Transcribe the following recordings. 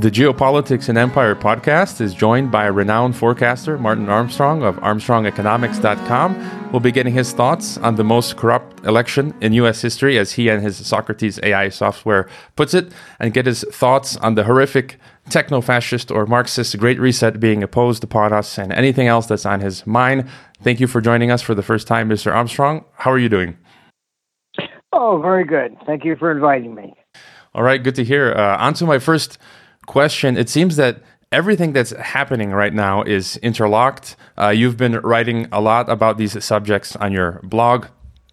The Geopolitics and Empire podcast is joined by renowned forecaster Martin Armstrong of ArmstrongEconomics.com. We'll be getting his thoughts on the most corrupt election in U.S. history, as he and his Socrates AI software puts it, and get his thoughts on the horrific techno fascist or Marxist Great Reset being opposed upon us and anything else that's on his mind. Thank you for joining us for the first time, Mr. Armstrong. How are you doing? Oh, very good. Thank you for inviting me. All right, good to hear. Uh, on to my first question. It seems that everything that's happening right now is interlocked. Uh, you've been writing a lot about these subjects on your blog.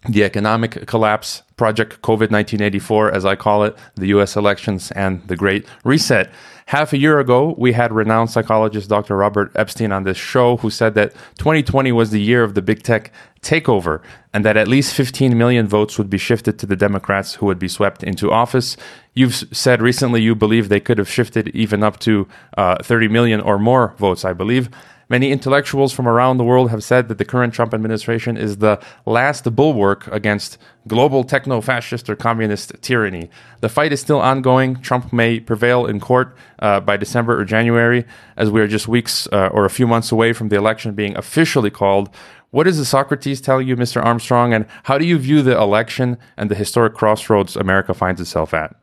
The economic collapse, Project COVID 1984, as I call it, the US elections, and the Great Reset. Half a year ago, we had renowned psychologist Dr. Robert Epstein on this show who said that 2020 was the year of the big tech takeover and that at least 15 million votes would be shifted to the Democrats who would be swept into office. You've said recently you believe they could have shifted even up to uh, 30 million or more votes, I believe. Many intellectuals from around the world have said that the current Trump administration is the last bulwark against global techno fascist or communist tyranny. The fight is still ongoing. Trump may prevail in court uh, by December or January, as we are just weeks uh, or a few months away from the election being officially called. What does the Socrates tell you, Mr. Armstrong, and how do you view the election and the historic crossroads America finds itself at?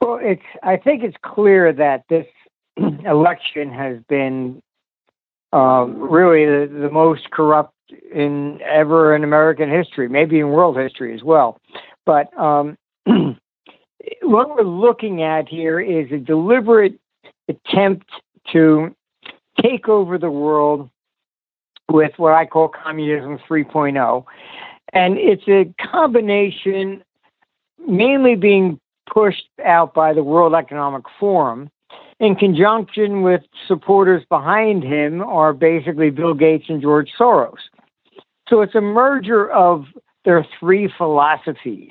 Well, it's. I think it's clear that this election has been um, really the, the, most corrupt in ever in American history, maybe in world history as well. But um, what we're looking at here is a deliberate attempt to take over the world with what I call communism 3.0. And it's a combination mainly being pushed out by the World Economic Forum in conjunction with supporters behind him are basically Bill Gates and George Soros. So it's a merger of their three philosophies.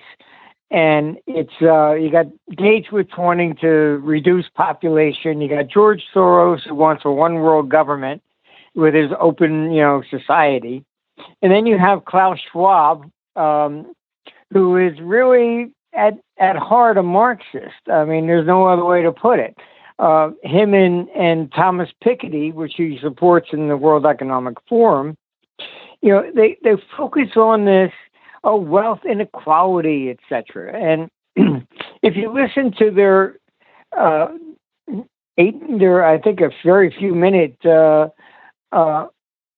And it's uh, you got Gates with wanting to reduce population. You got George Soros who wants a one world government with his open, you know, society. And then you have Klaus Schwab, um, who is really at at heart a Marxist. I mean, there's no other way to put it uh, him and, and Thomas Piketty, which he supports in the World Economic Forum, you know, they, they focus on this oh, wealth inequality, etc. And if you listen to their uh, eight, their I think a very few minute uh, uh,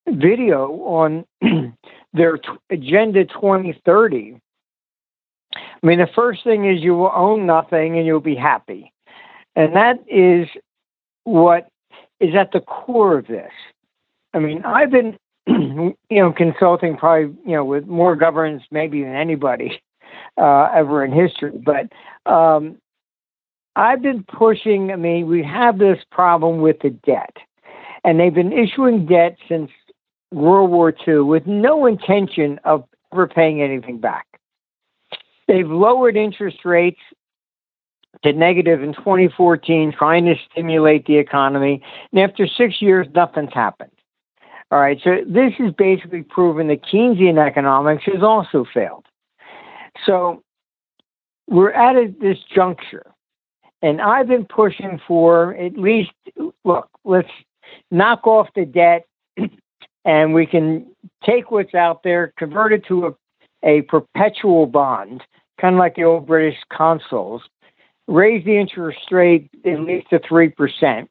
video on their t- Agenda 2030. I mean, the first thing is you will own nothing and you'll be happy. And that is what is at the core of this. I mean, I've been, you know, consulting probably, you know, with more governments maybe than anybody uh, ever in history. But um, I've been pushing, I mean, we have this problem with the debt. And they've been issuing debt since World War II with no intention of ever paying anything back. They've lowered interest rates to negative in 2014, trying to stimulate the economy. And after six years, nothing's happened. All right, so this is basically proven that Keynesian economics has also failed. So we're at a, this juncture, and I've been pushing for at least look, let's knock off the debt, and we can take what's out there, convert it to a, a perpetual bond, kind of like the old British consols, raise the interest rate at least to 3%.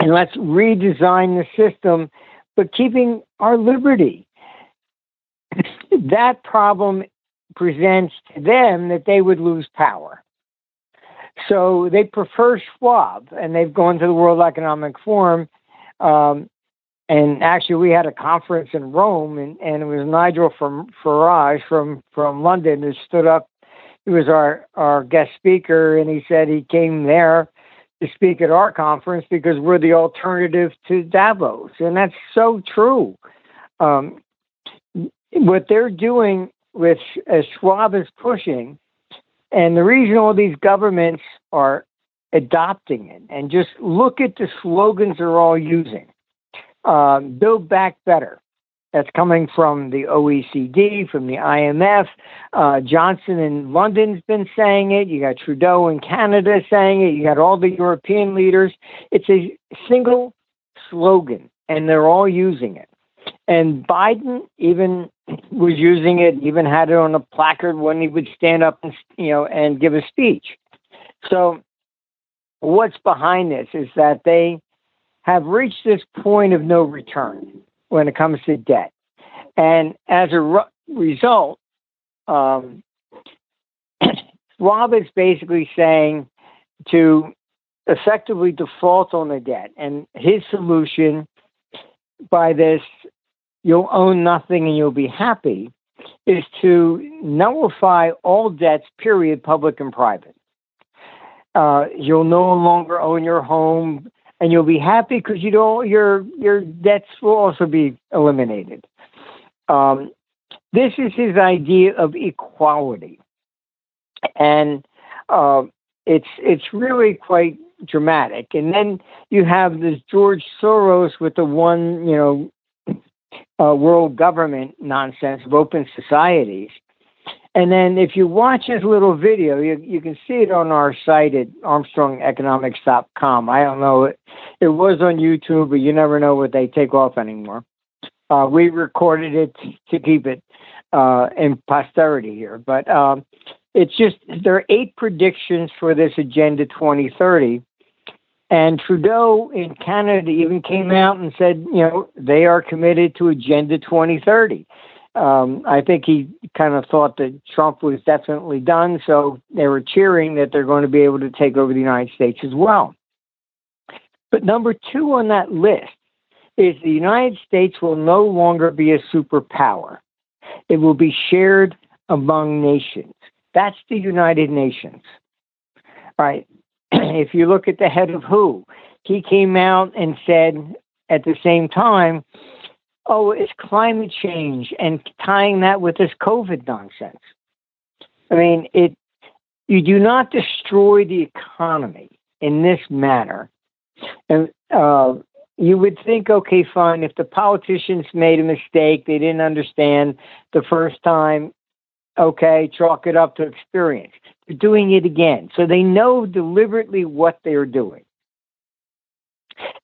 And let's redesign the system, but keeping our liberty. that problem presents to them that they would lose power. So they prefer Schwab, and they've gone to the World Economic Forum. Um, and actually, we had a conference in Rome, and, and it was Nigel from Farage from, from London who stood up he was our our guest speaker, and he said he came there to speak at our conference because we're the alternative to Davos, and that's so true. Um, what they're doing with as Schwab is pushing, and the reason all these governments are adopting it, and just look at the slogans they're all using. Um, build back better. That's coming from the OECD, from the IMF. Uh, Johnson in London's been saying it. You got Trudeau in Canada saying it. You got all the European leaders. It's a single slogan, and they're all using it. And Biden even was using it, even had it on a placard when he would stand up and you know and give a speech. So, what's behind this is that they have reached this point of no return when it comes to debt. And as a re- result, um, Schwab is basically saying to effectively default on the debt. And his solution by this, you'll own nothing and you'll be happy, is to nullify all debts, period, public and private. Uh, you'll no longer own your home and you'll be happy because you don't your your debts will also be eliminated. Um, this is his idea of equality, and uh, it's it's really quite dramatic. And then you have this George Soros with the one you know uh, world government nonsense of open societies, and then if you watch his little video, you, you can see it on our site at armstrongeconomics.com. I don't know, it, it was on YouTube, but you never know what they take off anymore. Uh, we recorded it to keep it uh, in posterity here. But um, it's just, there are eight predictions for this Agenda 2030. And Trudeau in Canada even came out and said, you know, they are committed to Agenda 2030 um, I think he kind of thought that Trump was definitely done, so they were cheering that they're going to be able to take over the United States as well. But number two on that list is the United States will no longer be a superpower. It will be shared among nations. That's the United Nations. All right. if you look at the head of WHO, he came out and said at the same time oh, it's climate change and tying that with this COVID nonsense. I mean, it you do not destroy the economy in this manner. And uh, you would think, okay, fine, if the politicians made a mistake, they didn't understand the first time, okay, chalk it up to experience. They're doing it again. So they know deliberately what they're doing.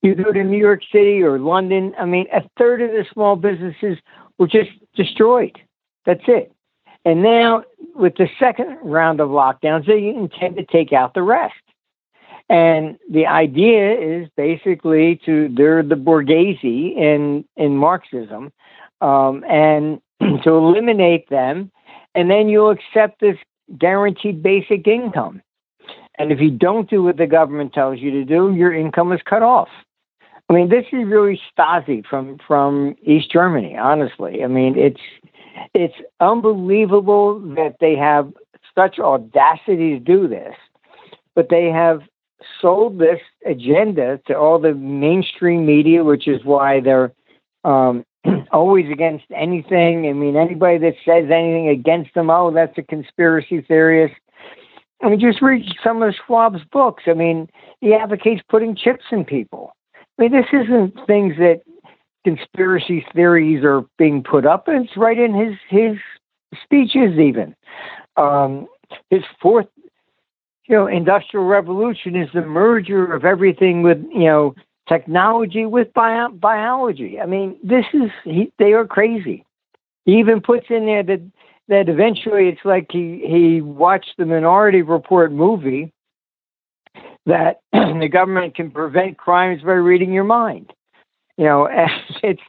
You go to New York City or London, I mean, a third of the small businesses were just destroyed. That's it. And now, with the second round of lockdowns, they intend to take out the rest. And the idea is basically to they're the bourgeoisie in in Marxism, um, and to eliminate them, and then you'll accept this guaranteed basic income. And if you don't do what the government tells you to do, your income is cut off. I mean, this is really Stasi from from East Germany. Honestly, I mean, it's it's unbelievable that they have such audacity to do this, but they have sold this agenda to all the mainstream media, which is why they're um, always against anything. I mean, anybody that says anything against them, oh, that's a conspiracy theorist. I mean, just read some of Schwab's books. I mean, he advocates putting chips in people. I mean, this isn't things that conspiracy theories are being put up. It's right in his his speeches, even. Um, his fourth, you know, industrial revolution is the merger of everything with you know technology with bio- biology. I mean, this is he, they are crazy. He even puts in there that that eventually it's like he he watched the Minority Report movie that the government can prevent crimes by reading your mind. You know, it's.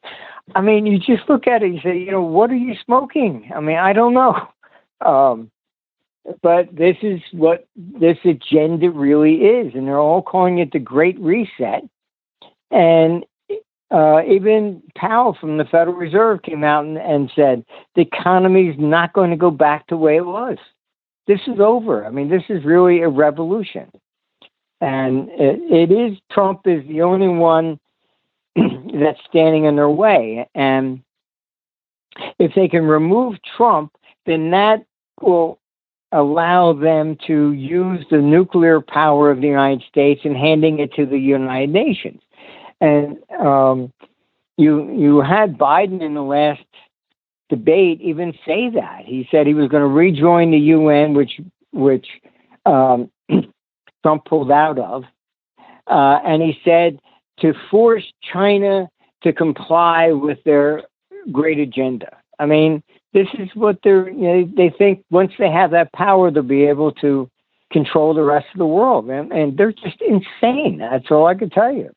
I mean, you just look at it. You say, you know, what are you smoking? I mean, I don't know. Um, but this is what this agenda really is, and they're all calling it the Great Reset. And uh, even Powell from the Federal Reserve came out and, and said the economy is not going to go back to the way it was. This is over. I mean, this is really a revolution. And it, it is Trump is the only one that's standing in their way. And if they can remove Trump, then that will allow them to use the nuclear power of the United States and handing it to the United Nations. And um, you you had Biden in the last debate even say that he said he was going to rejoin the UN, which which um, Trump pulled out of, uh, and he said to force China to comply with their great agenda. I mean, this is what they're, you know, they think once they have that power, they'll be able to control the rest of the world. And, and they're just insane. That's all I can tell you.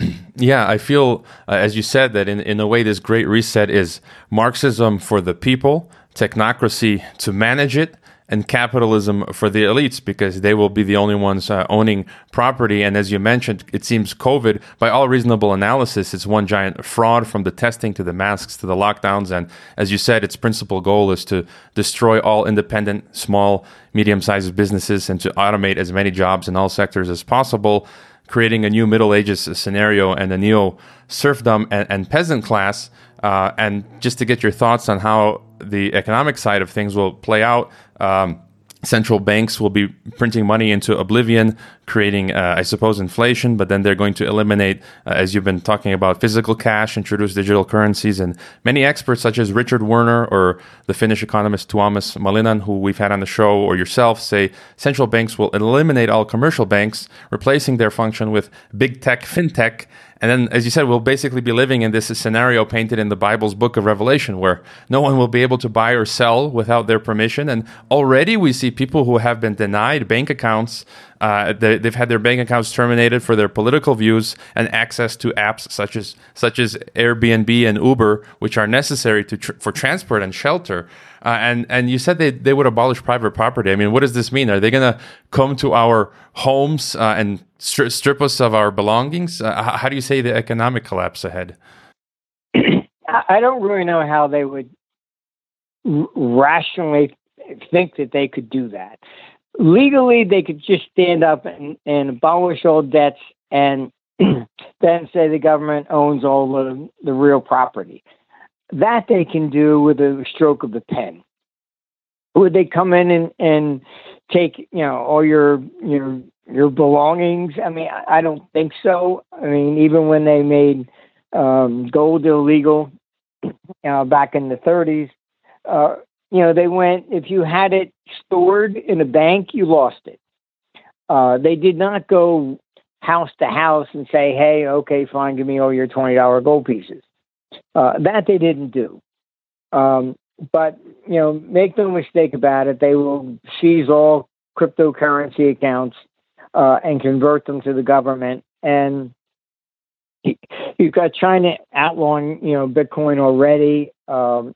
Yeah, I feel, uh, as you said, that in, in a way, this great reset is Marxism for the people, technocracy to manage it, and capitalism for the elites because they will be the only ones uh, owning property. And as you mentioned, it seems COVID, by all reasonable analysis, it's one giant fraud from the testing to the masks to the lockdowns. And as you said, its principal goal is to destroy all independent, small, medium sized businesses and to automate as many jobs in all sectors as possible. Creating a new Middle Ages scenario and a neo serfdom and, and peasant class, uh, and just to get your thoughts on how the economic side of things will play out, um, central banks will be printing money into oblivion, creating, uh, I suppose, inflation, but then they're going to eliminate, uh, as you've been talking about, physical cash, introduce digital currencies. And many experts, such as Richard Werner or the Finnish economist Tuomas Malinen, who we've had on the show, or yourself, say central banks will eliminate all commercial banks, replacing their function with big tech, fintech, and then, as you said, we'll basically be living in this scenario painted in the Bible's book of Revelation, where no one will be able to buy or sell without their permission. And already we see people who have been denied bank accounts. Uh, they, have had their bank accounts terminated for their political views and access to apps such as such as Airbnb and Uber, which are necessary to tr- for transport and shelter. Uh, and and you said they, they would abolish private property. I mean, what does this mean? Are they going to come to our homes uh, and stri- strip us of our belongings? Uh, how do you say the economic collapse ahead? I don't really know how they would rationally think that they could do that. Legally, they could just stand up and, and abolish all debts and then say the government owns all the, the real property. That they can do with a stroke of the pen. Would they come in and, and take you know all your your your belongings? I mean, I, don't think so. I mean, even when they made um, gold illegal uh, back in the 30s, uh, you know, they went if you had it stored in a bank, you lost it. Uh, they did not go house to house and say, "Hey, okay, fine, give me all your twenty dollar gold pieces." Uh, that they didn't do. Um, but you know, make no mistake about it, they will seize all cryptocurrency accounts uh, and convert them to the government. And you've got China outlawing, you know, Bitcoin already. Um,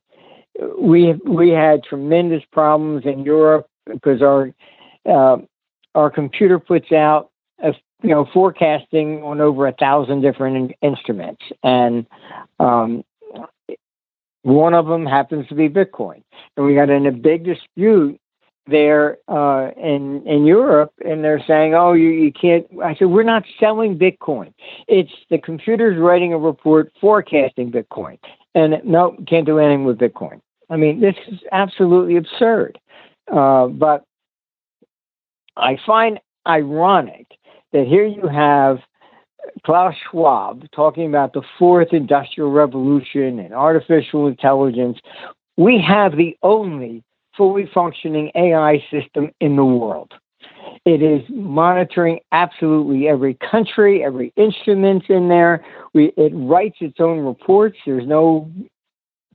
we we had tremendous problems in Europe because our uh, our computer puts out a, you know forecasting on over a thousand different in- instruments, and um, one of them happens to be Bitcoin. And we got in a big dispute there uh, in in Europe, and they're saying, "Oh, you, you can't." I said, "We're not selling Bitcoin. It's the computer's writing a report forecasting Bitcoin, and no, can't do anything with Bitcoin." I mean, this is absolutely absurd. Uh, but I find ironic that here you have Klaus Schwab talking about the fourth industrial revolution and artificial intelligence, we have the only fully functioning AI system in the world. It is monitoring absolutely every country, every instrument in there. We, it writes its own reports. There's no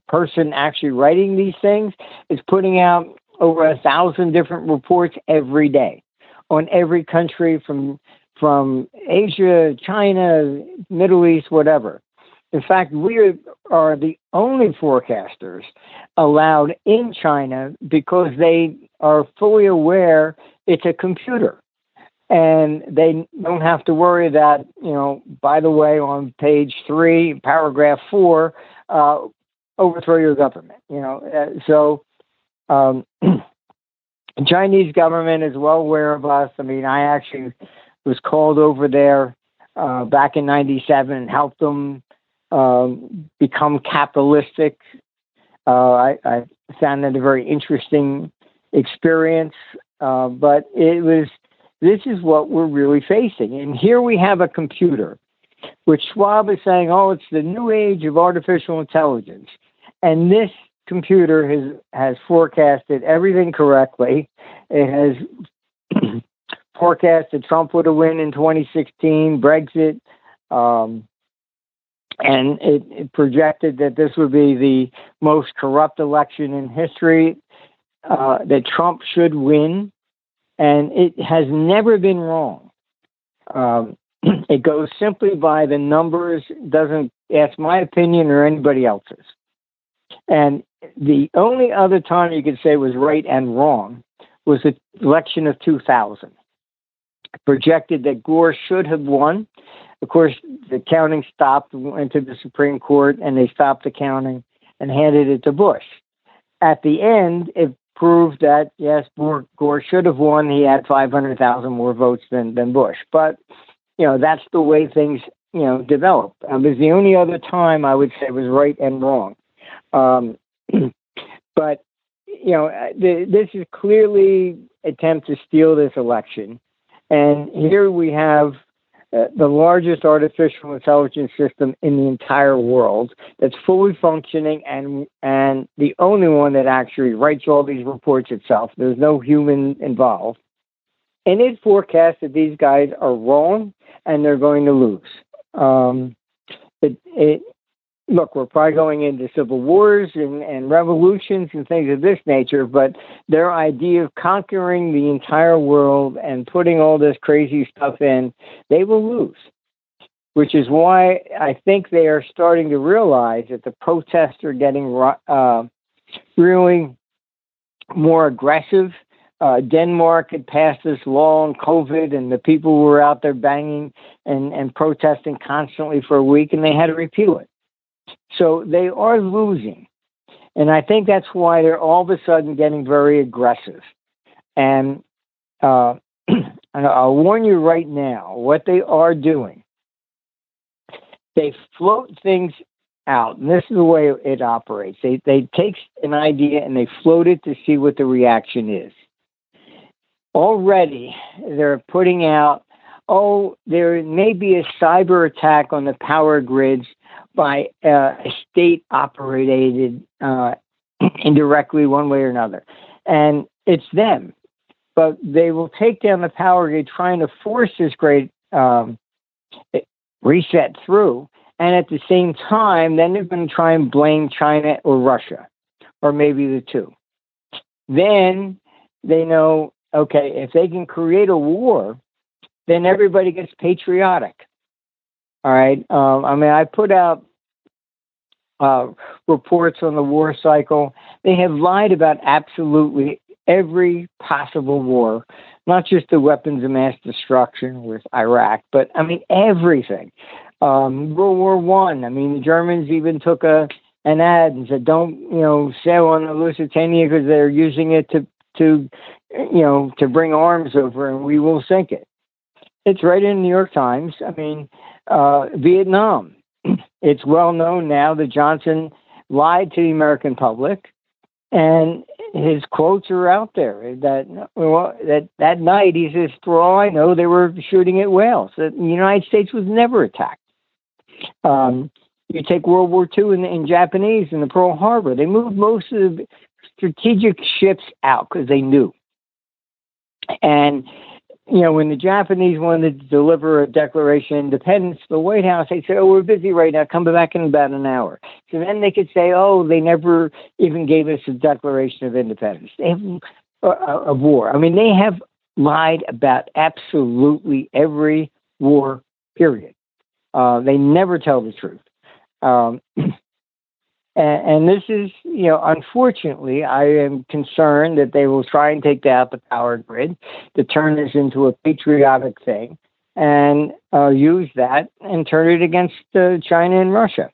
person actually writing these things. It's putting out over a thousand different reports every day on every country from from Asia, China, Middle East, whatever. In fact, we are the only forecasters allowed in China because they are fully aware it's a computer. And they don't have to worry that, you know, by the way, on page three, paragraph four, uh, overthrow your government, you know. Uh, so, um, Chinese government is well aware of us. I mean, I actually was called over there uh, back in '97 and helped them um, become capitalistic. Uh, I, I, found that a very interesting experience, uh, but it was this is what we're really facing. And here we have a computer which Schwab is saying, oh, it's the new age of artificial intelligence. And this computer has, has forecasted everything correctly. It has forecasted Trump would have win in 2016, Brexit, um, and it, it, projected that this would be the most corrupt election in history, uh, that Trump should win, and it has never been wrong. Um, it goes simply by the numbers, doesn't ask my opinion or anybody else's. And the only other time you could say was right and wrong was the election of 2000. Projected that Gore should have won. Of course, the counting stopped, went to the Supreme Court, and they stopped the counting and handed it to Bush. At the end, it proved that yes, Gore, should have won. He had 500,000 more votes than than Bush. But you know that's the way things you know develop. It was the only other time I would say was right and wrong. Um, but you know, the, this is clearly attempt to steal this election, and here we have uh, the largest artificial intelligence system in the entire world that's fully functioning and and the only one that actually writes all these reports itself. There's no human involved. And it forecasts that these guys are wrong and they're going to lose. Um, it, it, look, we're probably going into civil wars and, and revolutions and things of this nature, but their idea of conquering the entire world and putting all this crazy stuff in, they will lose. Which is why I think they are starting to realize that the protests are getting uh, really more aggressive. Uh, Denmark had passed this law on COVID, and the people were out there banging and, and protesting constantly for a week, and they had to repeal it. So they are losing. And I think that's why they're all of a sudden getting very aggressive. And, uh, and I'll warn you right now what they are doing. They float things out, and this is the way it operates. They, they take an idea and they float it to see what the reaction is. Already, they're putting out oh, there may be a cyber attack on the power grids by a state operated uh, indirectly one way or another. And it's them. But they will take down the power grid trying to force this great um, reset through. And at the same time, then they're going to try and blame China or Russia, or maybe the two. Then they know, okay, if they can create a war, then everybody gets patriotic. All right. Um, I mean, I put out uh, reports on the war cycle. They have lied about absolutely every possible war, not just the weapons of mass destruction with Iraq, but I mean everything. Um, World War One. I, I mean, the Germans even took a an ad and said, "Don't you know sail on the Lusitania because they're using it to to you know to bring arms over, and we will sink it." It's right in the New York Times. I mean, uh, Vietnam. It's well known now that Johnson lied to the American public, and his quotes are out there. That well, that that night he says, "For all I know, they were shooting at whales. The United States was never attacked." Um, you take World War II in Japanese in the Pearl Harbor. They moved most of the strategic ships out because they knew. And you know, when the Japanese wanted to deliver a Declaration of Independence to the White House, they said, "Oh, we're busy right now. Come back in about an hour." So then they could say, "Oh, they never even gave us a Declaration of Independence. They have a, a war. I mean, they have lied about absolutely every war. Period. Uh, they never tell the truth. Um, And, and, this is, you know, unfortunately, I am concerned that they will try and take out the power grid to turn this into a patriotic thing and uh, use that and turn it against uh, China and Russia.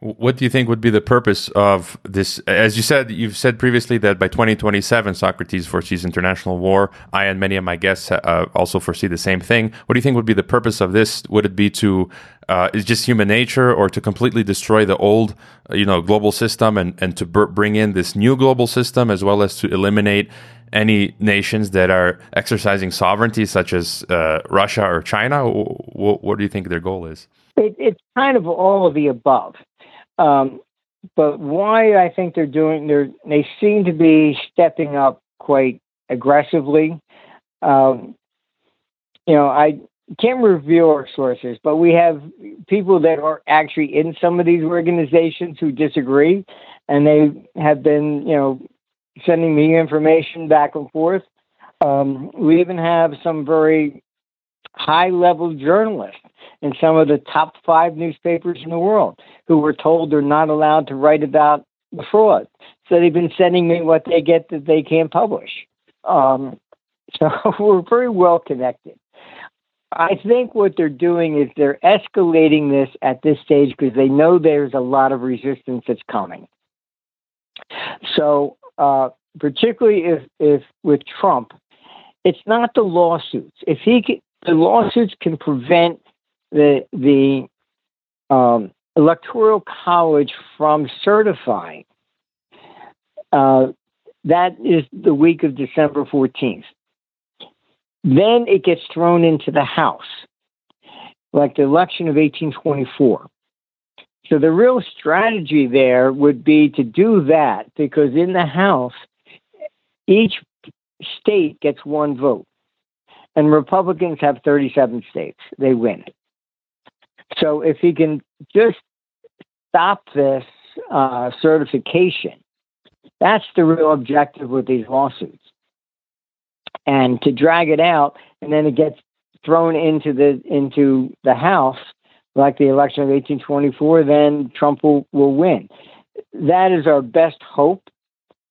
What do you think would be the purpose of this? As you said, you've said previously that by 2027, Socrates foresees international war. I and many of my guests uh, also foresee the same thing. What do you think would be the purpose of this? Would it be to uh, is just human nature, or to completely destroy the old, you know, global system and and to bring in this new global system, as well as to eliminate any nations that are exercising sovereignty, such as uh, Russia or China? What, what, do you think their goal is? It, it's kind of all of the above. Um, but why I think they're doing, they're, they seem to be stepping up quite aggressively. Um, you know, I can't reveal our sources, but we have people that are actually in some of these organizations who disagree, and they have been, you know, sending me information back and forth. Um, we even have some very high level journalists in some of the top five newspapers in the world who were told they're not allowed to write about the fraud. So they've been sending me what they get that they can't publish. Um, so we're very well connected. I think what they're doing is they're escalating this at this stage because they know there's a lot of resistance that's coming. So, uh, particularly if, if with Trump, it's not the lawsuits. If he the lawsuits can prevent the the um, electoral college from certifying. Uh, that is the week of December 14th. Then it gets thrown into the House, like the election of 1824. So the real strategy there would be to do that because in the House, each state gets one vote. And Republicans have 37 states. They win. So if he can just stop this uh, certification, that's the real objective with these lawsuits and to drag it out and then it gets thrown into the into the house like the election of 1824 then trump will, will win that is our best hope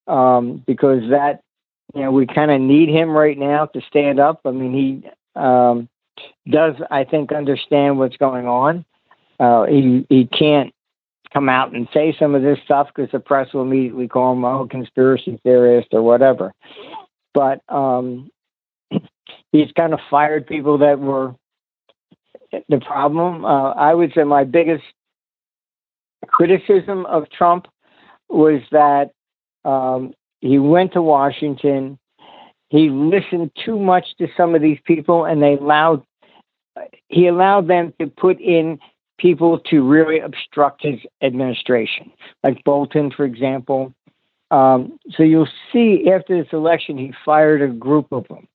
um, because that you know we kind of need him right now to stand up. I mean he um, does i think understand what's going on. Uh, he he can't come out and say some of this stuff because the press will immediately call him a conspiracy theorist or whatever. But um, he's kind of fired people that were the problem. Uh, I would say my biggest criticism of Trump was that um, he went to Washington. He listened too much to some of these people, and they allowed he allowed them to put in people to really obstruct his administration, like Bolton, for example. Um, so you'll see after this election, he fired a group of them,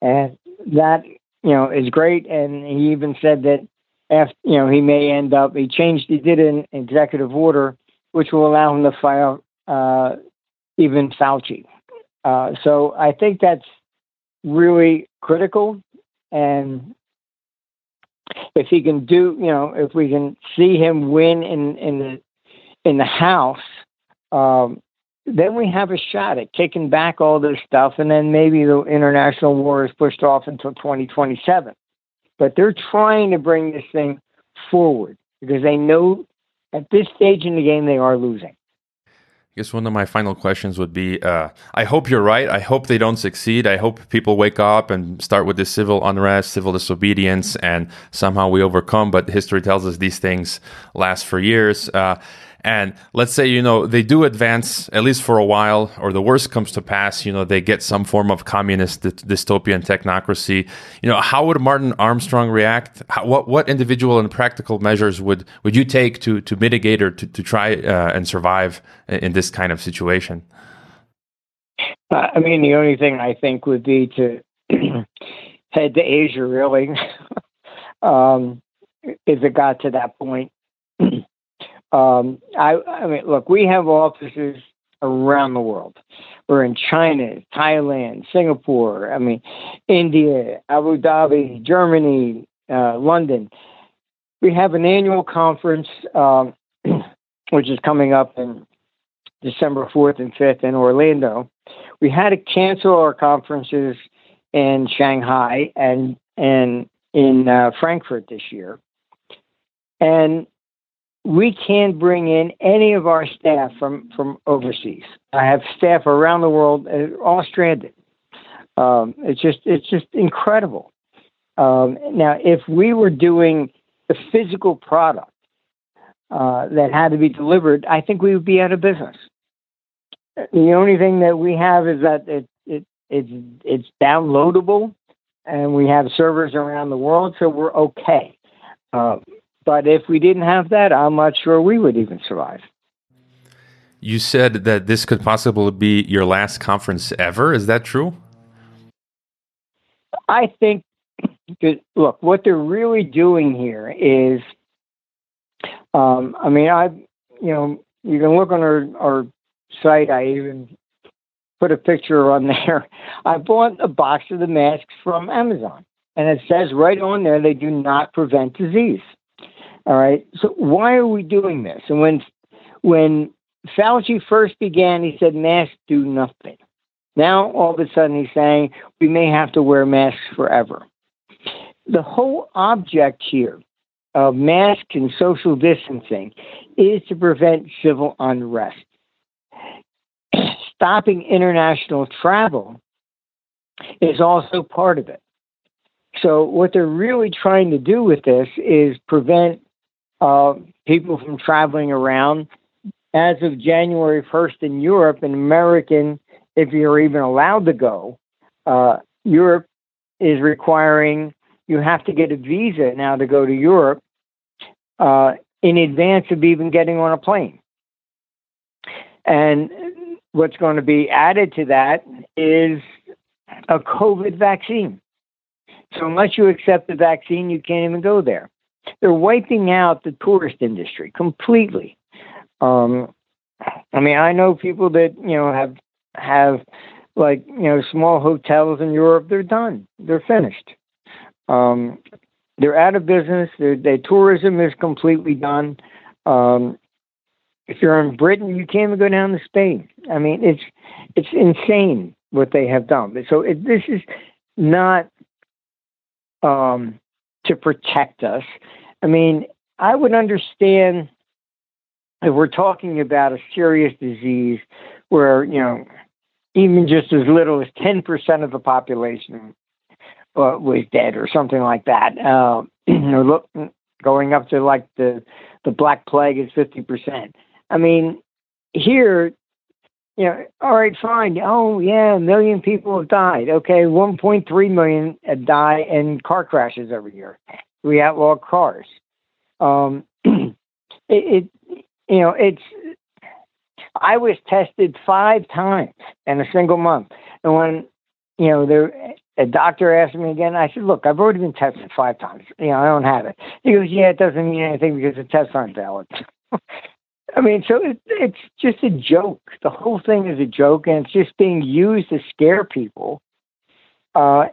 and that you know is great. And he even said that after you know he may end up he changed he did an executive order which will allow him to fire uh, even Fauci. Uh, so I think that's really critical, and if he can do you know if we can see him win in in the in the House. Um, then we have a shot at kicking back all this stuff, and then maybe the international war is pushed off until 2027. But they're trying to bring this thing forward because they know at this stage in the game they are losing. I guess one of my final questions would be uh, I hope you're right. I hope they don't succeed. I hope people wake up and start with this civil unrest, civil disobedience, and somehow we overcome. But history tells us these things last for years. Uh, and let's say, you know, they do advance at least for a while, or the worst comes to pass, you know, they get some form of communist dy- dystopian technocracy. You know, how would Martin Armstrong react? How, what what individual and practical measures would, would you take to, to mitigate or to, to try uh, and survive in this kind of situation? Uh, I mean, the only thing I think would be to head to Asia, really, um, if it got to that point. Um, I, I mean, look, we have offices around the world. We're in China, Thailand, Singapore, I mean, India, Abu Dhabi, Germany, uh, London. We have an annual conference, um, which is coming up in December 4th and 5th in Orlando. We had to cancel our conferences in Shanghai and, and in uh, Frankfurt this year. And we can't bring in any of our staff from, from overseas. I have staff around the world, uh, all stranded. Um, it's just it's just incredible. Um, now, if we were doing the physical product uh, that had to be delivered, I think we would be out of business. The only thing that we have is that it, it It's it's downloadable, and we have servers around the world, so we're okay. Uh, but if we didn't have that, I'm not sure we would even survive. You said that this could possibly be your last conference ever. Is that true? I think, look, what they're really doing here is, um, I mean, I, you know, you can look on our, our site. I even put a picture on there. I bought a box of the masks from Amazon, and it says right on there they do not prevent disease. All right. So why are we doing this? And when when Fauci first began, he said masks do nothing. Now all of a sudden he's saying we may have to wear masks forever. The whole object here of masks and social distancing is to prevent civil unrest. Stopping international travel is also part of it. So, what they're really trying to do with this is prevent uh, people from traveling around. As of January 1st in Europe, an American, if you're even allowed to go, uh, Europe is requiring you have to get a visa now to go to Europe uh, in advance of even getting on a plane. And what's going to be added to that is a COVID vaccine. So unless you accept the vaccine, you can't even go there. They're wiping out the tourist industry completely. Um, I mean, I know people that you know have have like you know small hotels in Europe. They're done. They're finished. Um, they're out of business. Their, their tourism is completely done. Um, if you're in Britain, you can't even go down to Spain. I mean, it's it's insane what they have done. So it, this is not um, to protect us. I mean, I would understand if we're talking about a serious disease where, you know, even just as little as 10% of the population uh, was dead or something like that. Uh, you know, look, going up to like the, the Black Plague is 50%. I mean, here, you know, all right, fine. Oh, yeah, a million people have died. Okay, 1.3 million die in car crashes every year. We outlaw cars. Um, it, it, you know, it's. I was tested five times in a single month, and when you know the a doctor asked me again, I said, "Look, I've already been tested five times. You know, I don't have it." He goes, "Yeah, it doesn't mean anything because the tests aren't valid." I mean, so it, it's just a joke. The whole thing is a joke, and it's just being used to scare people, uh,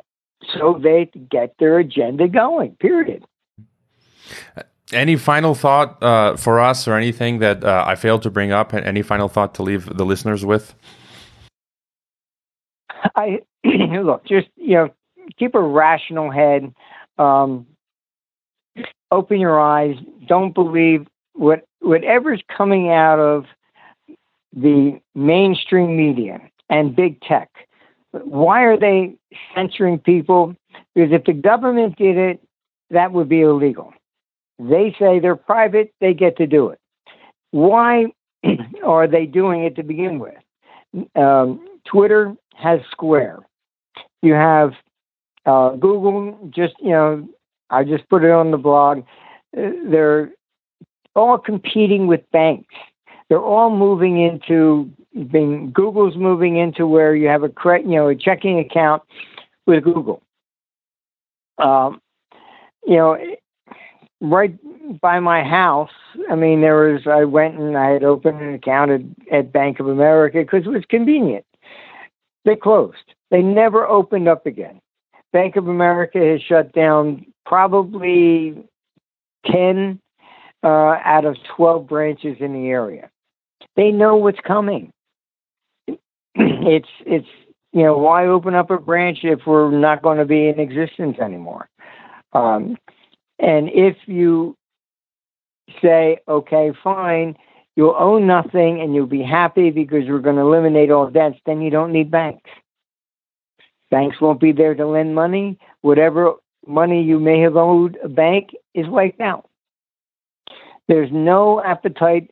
so they get their agenda going. Period. Any final thought uh, for us, or anything that uh, I failed to bring up? Any final thought to leave the listeners with? I look, just you know, keep a rational head. Um, open your eyes. Don't believe what whatever's coming out of the mainstream media and big tech. Why are they censoring people? Because if the government did it, that would be illegal. They say they're private, they get to do it. Why are they doing it to begin with? Um, Twitter has Square. You have uh, Google, just, you know, I just put it on the blog. Uh, they're all competing with banks. They're all moving into being Google's moving into where you have a you know a checking account with Google. Um, you know, right by my house. I mean, there was I went and I had opened an account at, at Bank of America because it was convenient. They closed. They never opened up again. Bank of America has shut down probably ten uh, out of 12 branches in the area. They know what's coming. It's it's you know why open up a branch if we're not going to be in existence anymore? Um, and if you say okay, fine, you'll own nothing and you'll be happy because we're going to eliminate all debts, then you don't need banks. Banks won't be there to lend money. Whatever money you may have owed a bank is wiped out there's no appetite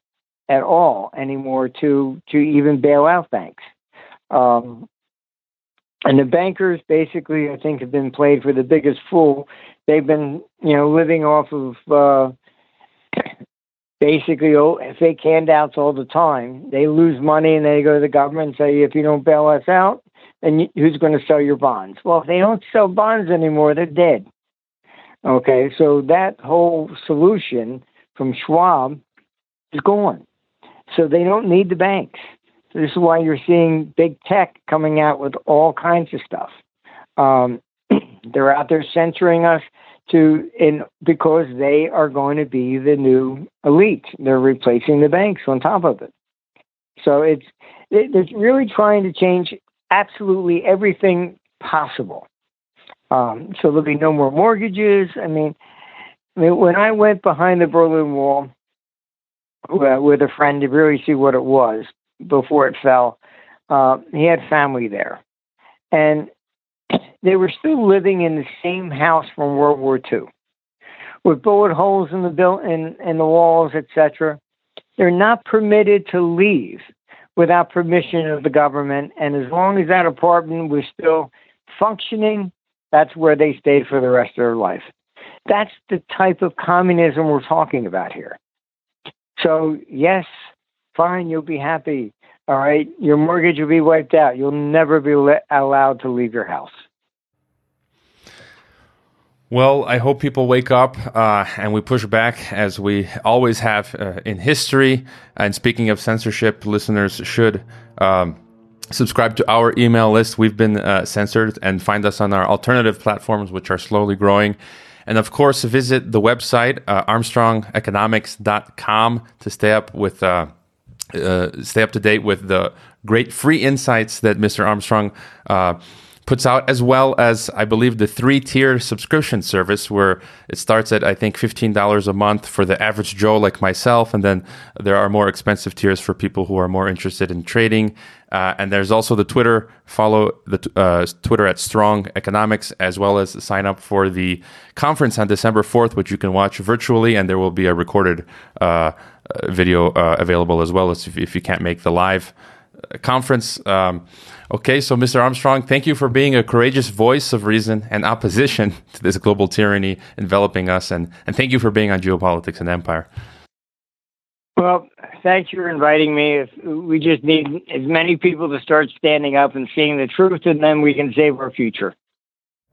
at all anymore to to even bail out banks. Um, and the bankers basically, I think, have been played for the biggest fool. They've been, you know, living off of uh, basically fake handouts all the time. They lose money and they go to the government and say, if you don't bail us out, then who's going to sell your bonds? Well, if they don't sell bonds anymore, they're dead. Okay, so that whole solution from Schwab is gone. So they don't need the banks. This is why you're seeing big tech coming out with all kinds of stuff. Um, they're out there censoring us to in because they are going to be the new elite. They're replacing the banks on top of it. So it's it's really trying to change absolutely everything possible. Um, so there'll be no more mortgages. I mean, I mean, when I went behind the Berlin Wall uh, with a friend to really see what it was before it fell, uh, he had family there, and they were still living in the same house from World War II, with bullet holes in the built in, in the walls, etc. They're not permitted to leave without permission of the government, and as long as that apartment was still functioning, that's where they stayed for the rest of their life. That's the type of communism we're talking about here. So, yes, fine, you'll be happy. All right, your mortgage will be wiped out. You'll never be allowed to leave your house. Well, I hope people wake up uh, and we push back as we always have uh, in history. And speaking of censorship, listeners should um, subscribe to our email list. We've been uh, censored and find us on our alternative platforms, which are slowly growing. And of course, visit the website, uh, armstrongeconomics.com, to stay up with. Uh, uh, stay up to date with the great free insights that Mr. Armstrong puts out, as well as I believe the three tier subscription service where it starts at I think fifteen dollars a month for the average Joe like myself, and then there are more expensive tiers for people who are more interested in trading. Uh, and there's also the Twitter follow the uh, Twitter at Strong Economics, as well as sign up for the conference on December fourth, which you can watch virtually, and there will be a recorded uh, video uh, available as well as if, if you can't make the live uh, conference. Um, Okay, so Mr. Armstrong, thank you for being a courageous voice of reason and opposition to this global tyranny enveloping us, and, and thank you for being on Geopolitics and Empire. Well, thanks for inviting me. We just need as many people to start standing up and seeing the truth, and then we can save our future.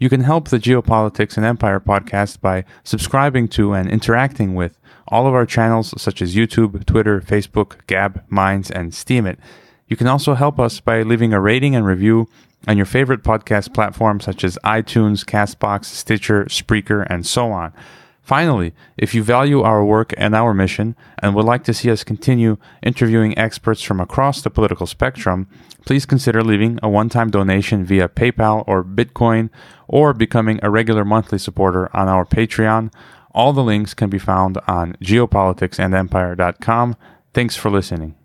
You can help the Geopolitics and Empire podcast by subscribing to and interacting with all of our channels such as YouTube, Twitter, Facebook, Gab, Minds, and Steemit. You can also help us by leaving a rating and review on your favorite podcast platforms such as iTunes, Castbox, Stitcher, Spreaker, and so on. Finally, if you value our work and our mission and would like to see us continue interviewing experts from across the political spectrum, please consider leaving a one time donation via PayPal or Bitcoin or becoming a regular monthly supporter on our Patreon. All the links can be found on geopoliticsandempire.com. Thanks for listening.